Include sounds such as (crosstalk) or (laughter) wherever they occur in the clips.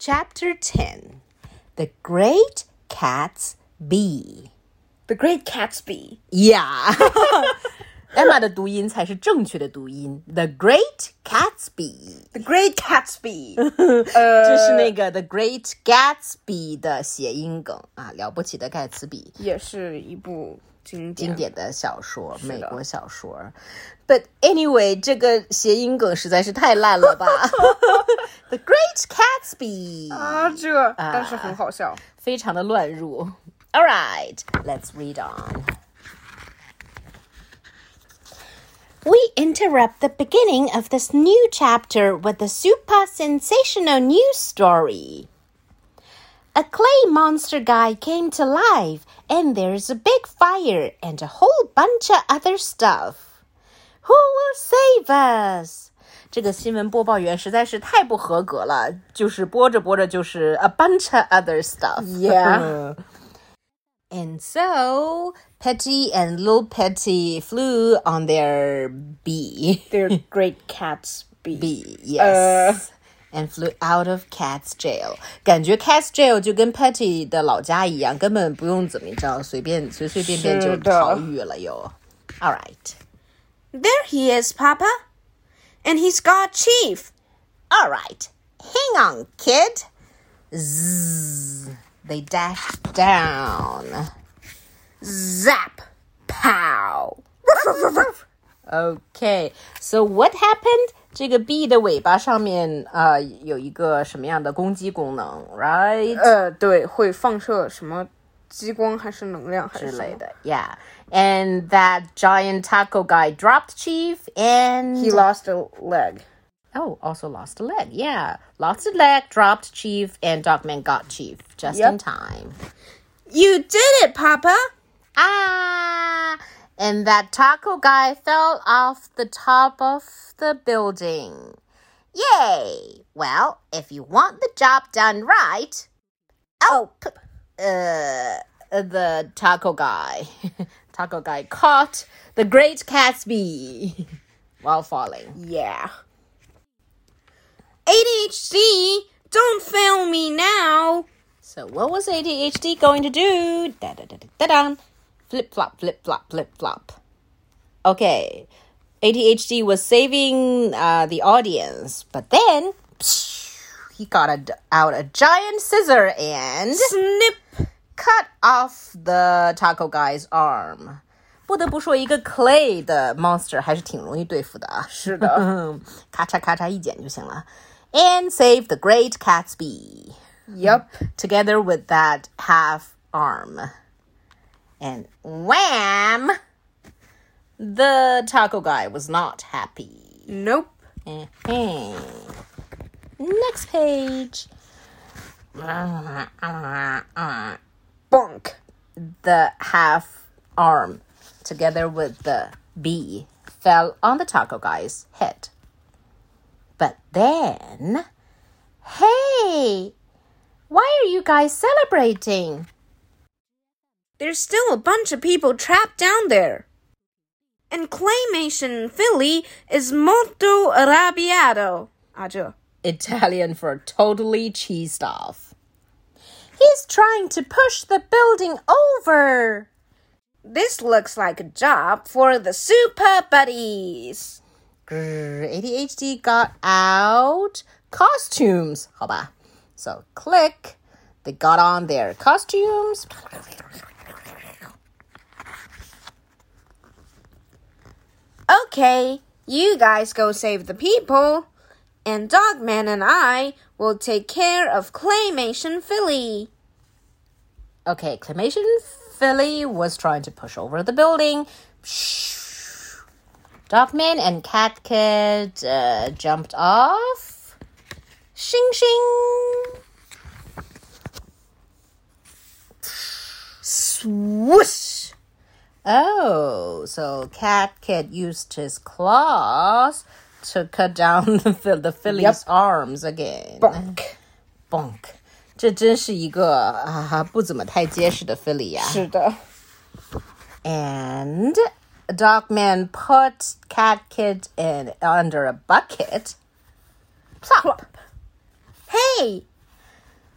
Chapter 10 The Great Cat's Bee. The Great Gatsby. Yeah. (laughs) Emma 的读音才是正确的读音。The Great Gatsby，The Great Gatsby. 这是那个 The Great Gatsby 的谐音梗啊，了不起的盖茨比。也是一部经典。经典的小说，美国小说。But anyway，这个谐音梗实在是太烂了吧？The Great Gatsby 啊，这但是很好笑。非常的乱入。All right, let's read on. We interrupt the beginning of this new chapter with a super sensational news story. A clay monster guy came to life, and there's a big fire and a whole bunch of other stuff. Who will save us? 这个新闻播报员实在是太不合格了，就是播着播着就是 a bunch of other stuff. Yeah. (laughs) And so Petey and Little Petey flew on their bee. (laughs) Their great cat's bee. Bee, yes. Uh... And flew out of Cat's jail，感觉 Cat's jail 就跟 Patty Alright. there he is, Papa, and he's got Chief. All right, hang on, kid. Zzz. They dashed down. Zap. Pow. Okay, so what happened? 这个 bee 的尾巴上面呃有一个什么样的攻击功能，right？呃，对，会放射什么激光还是能量还是什么之类的，Yeah. And that giant taco guy dropped Chief and He lost a leg. oh also lost a leg. Yeah, lost a leg, dropped Chief, and Dogman got Chief just in time. You did it, Papa. Ah, and that taco guy fell off the top of the building. Yay! Well, if you want the job done right, oh, p- uh, the taco guy, (laughs) taco guy caught the great Gatsby (laughs) while falling. Yeah. 80-HD, don't fail me now. So, what was 80-HD going to do? Da da da da da. Flip flop, flip flop, flip flop. Okay, 80-HD was saving uh, the audience, but then psh, he got a, out a giant scissor and snip cut off the taco guy's arm. 不得不说，一个 clay 的 monster 还是挺容易对付的啊。是的，咔嚓咔嚓一剪就行了。And (laughs) save the great Catsby. Yep. together with that half arm. And wham! The taco guy was not happy. Nope. Mhm. Next page. Bonk. The half arm, together with the bee, fell on the taco guy's head. But then, hey, why are you guys celebrating? There's still a bunch of people trapped down there. And claymation Philly is molto arrabbiato. ajo. Italian for totally cheesed off. He's trying to push the building over. This looks like a job for the super buddies. Grr, 80-HD got out costumes. 好吧。So click. They got on their costumes. Okay, you guys go save the people. And Dogman and I will take care of Claymation Philly. Okay, Claymation Philly was trying to push over the building. Shh. Dogman and Cat Kid uh, jumped off Shing shing. Swoosh! Oh, so Cat Kid used his claws to cut down (laughs) the, Phil- the Philly's Yep. arms again. Bonk. Bonk. 这真是一个啊不怎么太结实的 Philly 呀、是的。 And Dogman put Cat Kid in under a bucket. Plop. Hey,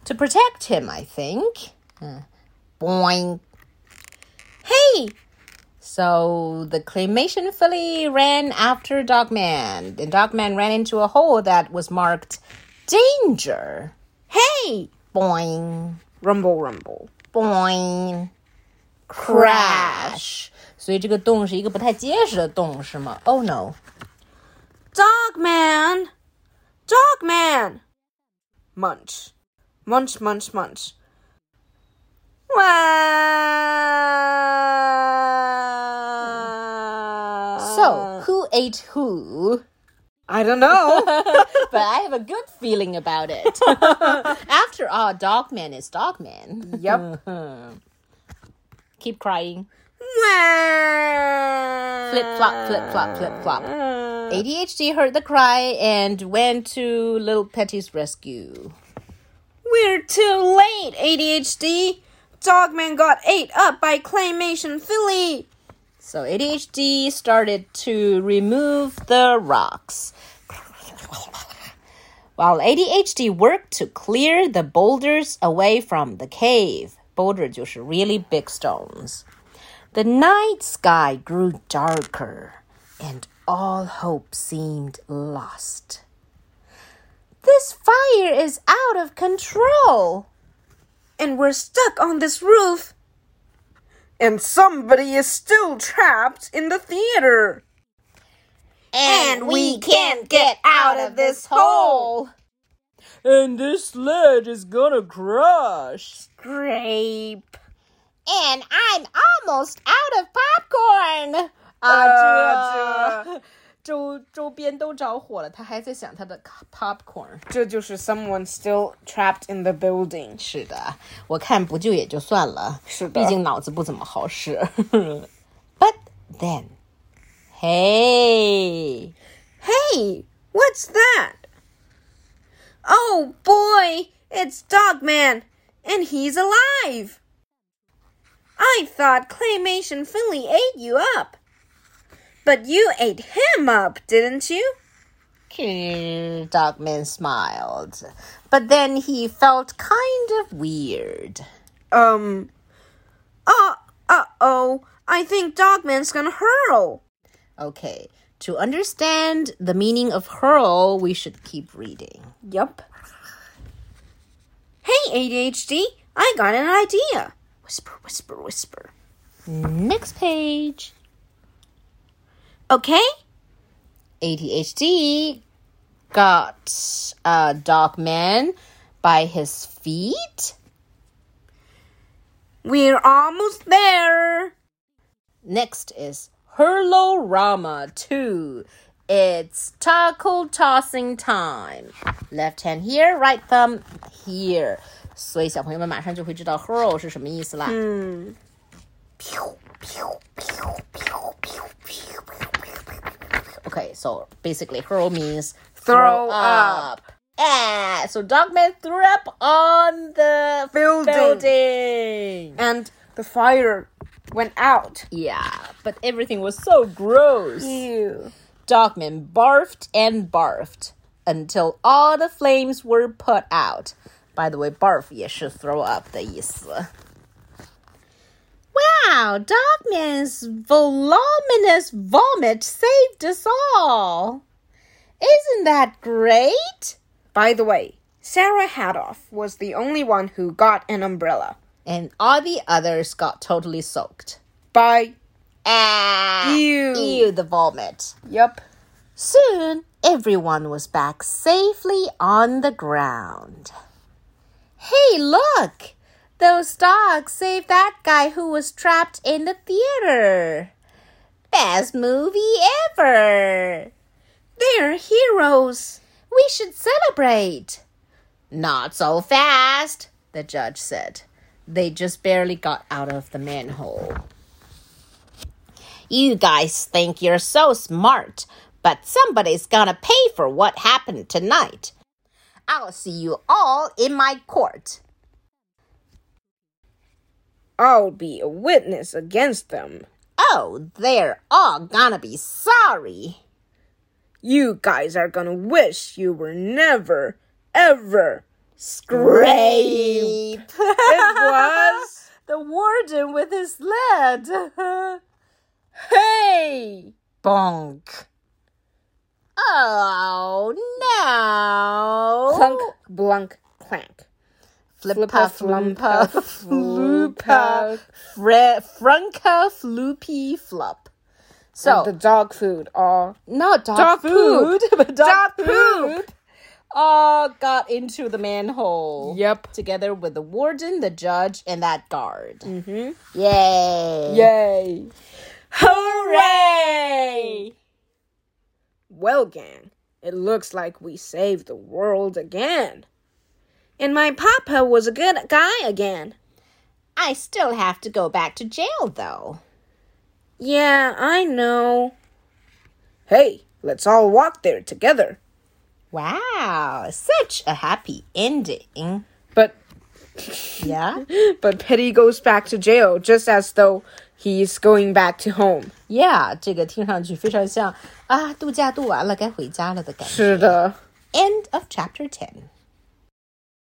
to protect him, I think. Uh, boing. Hey, So the claymation filly ran after Dogman. And Dogman ran into a hole that was marked danger. hey! Boing, Rumble, rumble. boing, crash. 所以这个洞是一个不太结实的洞，是吗？Oh no. Dog man! Munch. Munch, munch, munch. Wow. So, who ate who? I don't know. (laughs) but I have a good feeling about it. (laughs) After all, Dogman is Dogman. yep. (laughs) Keep crying. Flip flop, flip flop, flip flop. 80-HD heard the cry and went to Little Petey's rescue. We're too late, 80-HD. Dogman got ate up by Claymation Philly. So 80-HD started to remove the rocks. While 80-HD worked to clear the boulders away from the cave. Boulder 就是 really big stones. The night sky grew darker and all hope seemed lost. This fire is out of control. And we're stuck on this roof. And somebody is still trapped in the theater. And we can't get out of this hole. And this ledge is gonna crush. Grape And I'm almost out of popcorn. 啊，(laughs) 这周周边都着火了，他还在想他的 popcorn。这就是 someone still trapped in the building. 是的，我看不救也就算了，是的毕竟脑子不怎么好使。But (laughs) then, hey, Hey, what's that? Oh boy, it's Dogman, and he's alive. I thought Claymation Philly ate you up. But you ate him up, didn't you? Dogman smiled, but then he felt kind of weird. Um, uh, uh oh, I think Dogman's gonna hurl. Okay, to understand the meaning of hurl, we should keep reading. Yup. Hey, 80-HD, I got an idea. Whisper, whisper, whisper. Next page. Okay? 80-HD got uh, Dogman by his feet. We're almost there. Next is Hurlorama 2. It's tackle tossing time. Left hand here, right thumb here. 所以小朋友们马上就会知道 hurl 是什么意思啦。Hmm. Okay, so basically hurl means Throw up. Ah, so Dogman threw up on the Building. building. And the fire went out. Yeah, but everything was so gross. Ew. Dogman barfed and barfed until all the flames were put out. By the way, way，barf 也是 throw up 的意思。Wow, Wow! Man's voluminous vomit saved us all. Isn't that great? By the way, Sarah Hatoff was the only one who got an umbrella. And all the others got totally soaked. By ah, ew. ew the vomit. Yep. Soon, everyone was back safely on the ground. Hey, look! Those dogs saved that guy who was trapped in the theater. Best movie ever! They're heroes. We should celebrate. Not so fast, the judge said. They just barely got out of the manhole. You guys think you're so smart, but somebody's gonna pay for what happened tonight. I'll see you all in my court. I'll be a witness against them. Oh, they're all gonna be sorry. You guys are gonna wish you were never, ever, Scrape. It (laughs) was. the warden with his sled. (laughs) Hey! Bonk. Oh blunk, clank. Flippa, flumpa, floopa, (laughs) fre- frunka, floopy, flop. So, the dog food all not dog, dog food, (laughs) but dog, Dog poop. poop. All got into the manhole. Yep. Together with the warden, the judge, and that guard. Mm-hmm. Yay! Yay! Hooray! Well, gang, it looks like we saved the world again. And my papa was a good guy again. I still have to go back to jail, though. Yeah, I know. Hey, let's all walk there together. Wow, such a happy ending. But Yeah? (laughs) but Petey goes back to jail just as though he's going back to home. Yeah，这个听上去非常像啊，度假度完了该回家了的感觉。是的。 End of chapter 10.